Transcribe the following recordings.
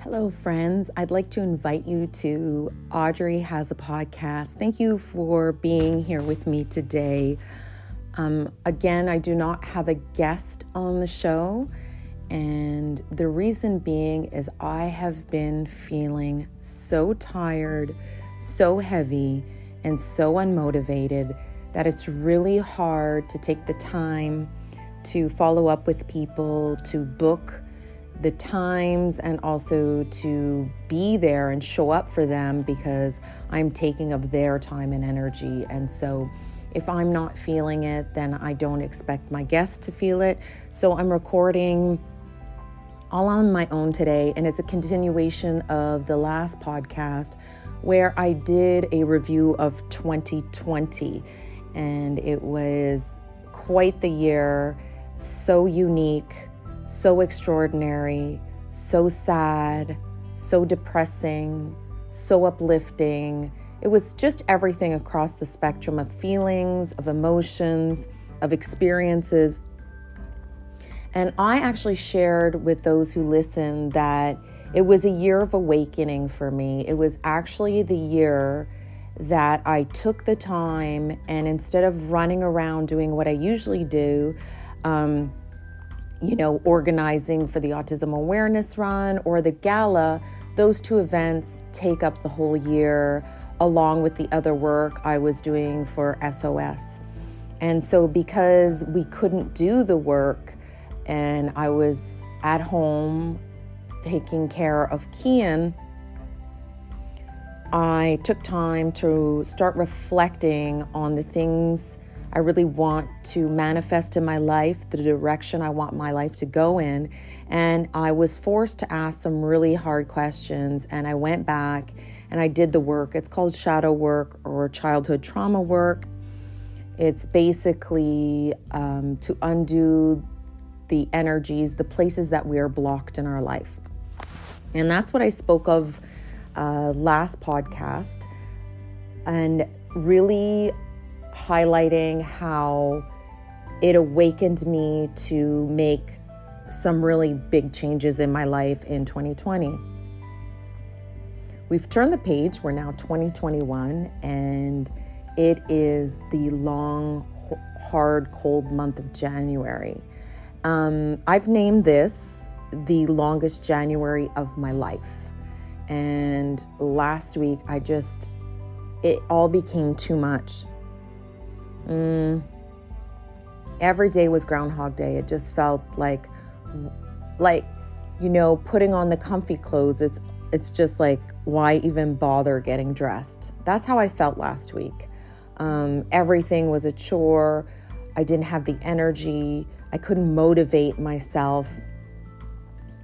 Hello, friends. I'd like to invite you to Audrey Has a Podcast. Thank you for being here with me today. Um, again, I do not have a guest on the show, and the reason being is I have been feeling so tired, so heavy, and so unmotivated that it's really hard to take the time to follow up with people, to book the times and also to be there and show up for them because I'm taking of their time and energy. And so if I'm not feeling it, then I don't expect my guests to feel it. So I'm recording all on my own today, and it's a continuation of the last podcast where I did a review of 2020, and it was quite the year, so unique so extraordinary, so sad, so depressing, so uplifting. It was just everything across the spectrum of feelings, of emotions, of experiences. And I actually shared with those who listened that it was a year of awakening for me. It was actually the year that I took the time and instead of running around doing what I usually do, um, you know, organizing for the Autism Awareness Run or the gala, those two events take up the whole year, along with the other work I was doing for SOS. And so, because we couldn't do the work and I was at home taking care of Kian, I took time to start reflecting on the things I really want to manifest in my life the direction I want my life to go in. And I was forced to ask some really hard questions. And I went back and I did the work. It's called shadow work or childhood trauma work. It's basically um, to undo the energies, the places that we are blocked in our life. And that's what I spoke of uh, last podcast. And really highlighting how it awakened me to make some really big changes in my life in 2020. We've turned the page, we're now 2021, and it is the long, hard, cold month of January. Um, I've named this the longest January of my life. And last week, I just, it all became too much. Mm, every day was Groundhog Day. It just felt like, like, you know, putting on the comfy clothes. It's it's just like why even bother getting dressed? That's how I felt last week. Um, everything was a chore. I didn't have the energy. I couldn't motivate myself.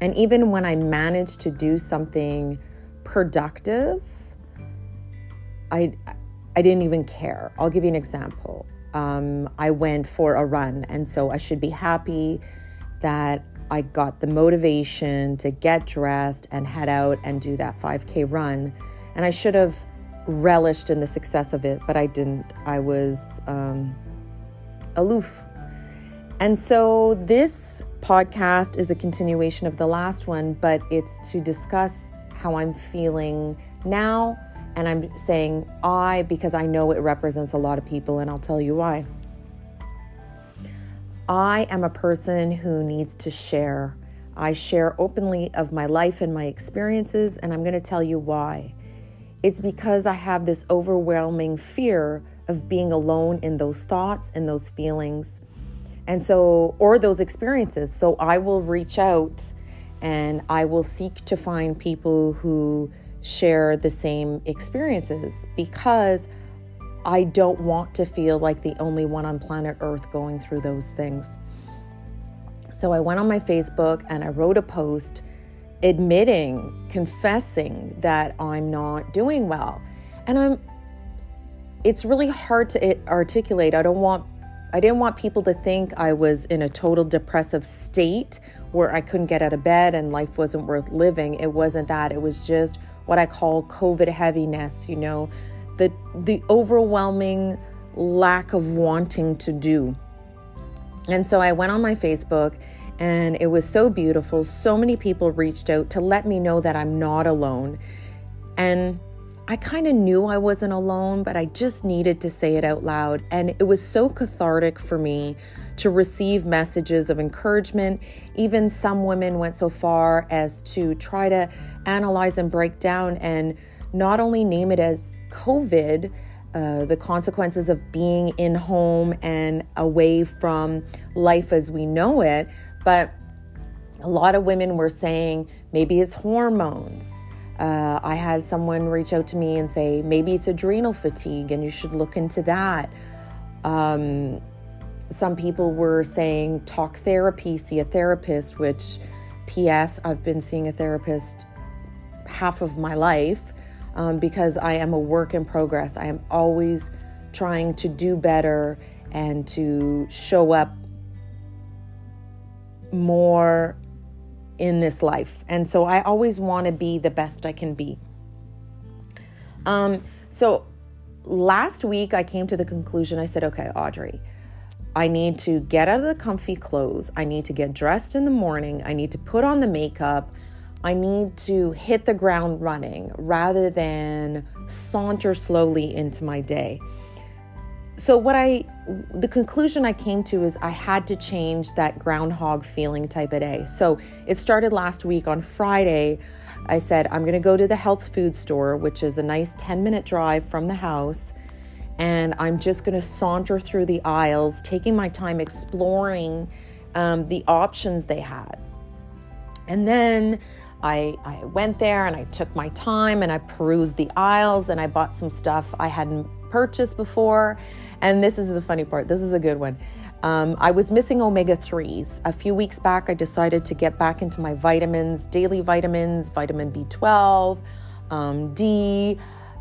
And even when I managed to do something productive, I I didn't even care. I'll give you an example. Um, I went for a run, and so I should be happy that I got the motivation to get dressed and head out and do that 5K run. And I should have relished in the success of it, but I didn't. I was um, aloof. And so this podcast is a continuation of the last one, but it's to discuss how I'm feeling now and I'm saying I because I know it represents a lot of people, and I'll tell you why. I am a person who needs to share. I share openly of my life and my experiences, and I'm going to tell you why. It's because I have this overwhelming fear of being alone in those thoughts and those feelings. And so, or those experiences. So I will reach out and I will seek to find people who share the same experiences because I don't want to feel like the only one on planet Earth going through those things. So I went on my Facebook and I wrote a post admitting, confessing that I'm not doing well. And I'm it's really hard to articulate. I don't want I didn't want people to think I was in a total depressive state where I couldn't get out of bed and life wasn't worth living. It wasn't that. It was just what I call COVID heaviness, you know, the the overwhelming lack of wanting to do. And so I went on my Facebook and it was so beautiful. So many people reached out to let me know that I'm not alone. And I kind of knew I wasn't alone, but I just needed to say it out loud. And it was so cathartic for me to receive messages of encouragement. Even some women went so far as to try to analyze and break down and not only name it as COVID, uh, the consequences of being in home and away from life as we know it, but a lot of women were saying maybe it's hormones. Uh, I had someone reach out to me and say maybe it's adrenal fatigue and you should look into that. Um, some people were saying talk therapy, see a therapist, which, P.S., I've been seeing a therapist half of my life um, because I am a work in progress. I am always trying to do better and to show up more in this life. And so I always want to be the best I can be. Um, so last week I came to the conclusion I said, okay, Audrey, I need to get out of the comfy clothes. I need to get dressed in the morning. I need to put on the makeup. I need to hit the ground running rather than saunter slowly into my day. So, what I, the conclusion I came to is I had to change that groundhog feeling type of day. So, it started last week on Friday. I said, I'm going to go to the health food store, which is a nice 10 minute drive from the house and I'm just going to saunter through the aisles, taking my time exploring um, the options they had. And then I, I went there and I took my time and I perused the aisles and I bought some stuff I hadn't purchased before. And this is the funny part, this is a good one. Um, I was missing omega 3s. A few weeks back, I decided to get back into my vitamins, daily vitamins, vitamin B12, um, D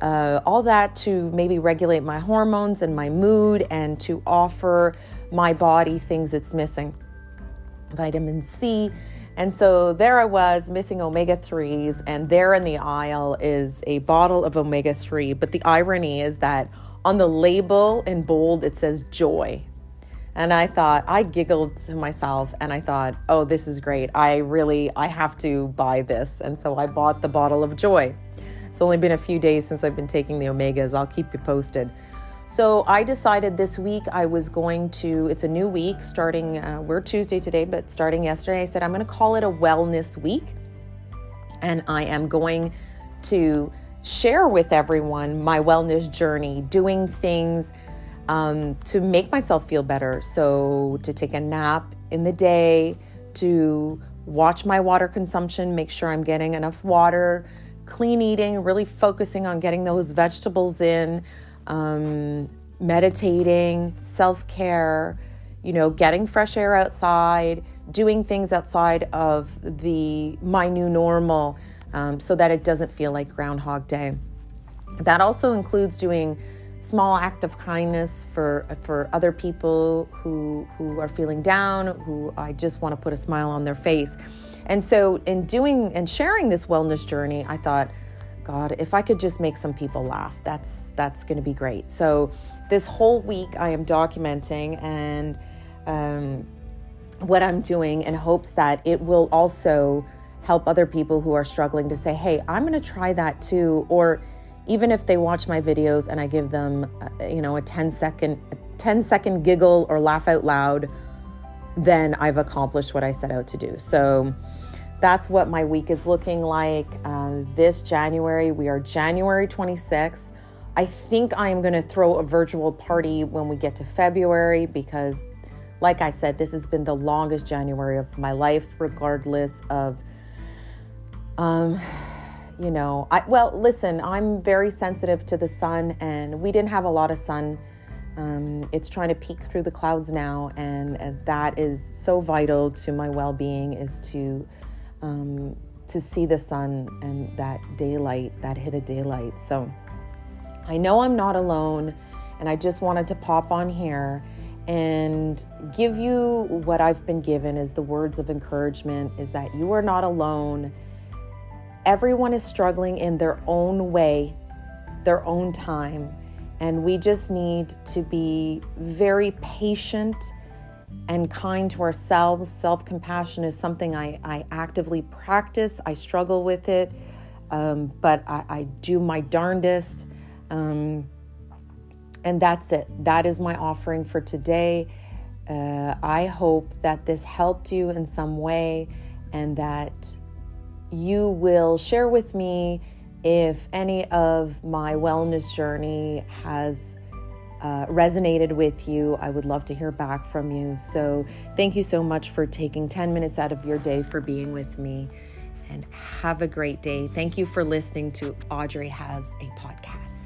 uh, all that to maybe regulate my hormones and my mood and to offer my body things it's missing vitamin C. And so there I was missing omega 3s, and there in the aisle is a bottle of omega 3. But the irony is that on the label in bold it says joy. And I thought, I giggled to myself and I thought, oh, this is great. I really, I have to buy this. And so I bought the bottle of joy. It's only been a few days since I've been taking the omegas. I'll keep you posted. So I decided this week I was going to, it's a new week starting, uh, we're Tuesday today, but starting yesterday, I said I'm going to call it a wellness week. And I am going to share with everyone my wellness journey, doing things um, to make myself feel better. So to take a nap in the day, to watch my water consumption, make sure I'm getting enough water clean eating, really focusing on getting those vegetables in, um, meditating, self care, you know, getting fresh air outside, doing things outside of the my new normal um, so that it doesn't feel like Groundhog Day. That also includes doing small act of kindness for for other people who who are feeling down, who I just want to put a smile on their face. And so, in doing and sharing this wellness journey, I thought, God, if I could just make some people laugh, that's that's going to be great. So, this whole week, I am documenting and um, what I'm doing in hopes that it will also help other people who are struggling to say, "Hey, I'm going to try that too," or even if they watch my videos and I give them, uh, you know, a 10 second, a 10 second giggle or laugh out loud, then I've accomplished what I set out to do. So that's what my week is looking like. Uh, this January, we are January 26th. I think I am going to throw a virtual party when we get to February because, like I said, this has been the longest January of my life, regardless of, um, you know, I, well, listen, I'm very sensitive to the sun, and we didn't have a lot of sun. Um, it's trying to peek through the clouds now, and, and that is so vital to my well being is to um, to see the sun and that daylight, that hit of daylight. So I know I'm not alone, and I just wanted to pop on here and give you what I've been given as the words of encouragement is that you are not alone. Everyone is struggling in their own way, their own time, and we just need to be very patient and kind to ourselves. Self compassion is something I, I actively practice. I struggle with it, um, but I, I, do my darndest. Um, and that's it. That is my offering for today. Uh, I hope that this helped you in some way and that you will share with me if any of my wellness journey has uh, resonated with you. I would love to hear back from you. So, thank you so much for taking 10 minutes out of your day for being with me. And have a great day. Thank you for listening to Audrey Has a Podcast.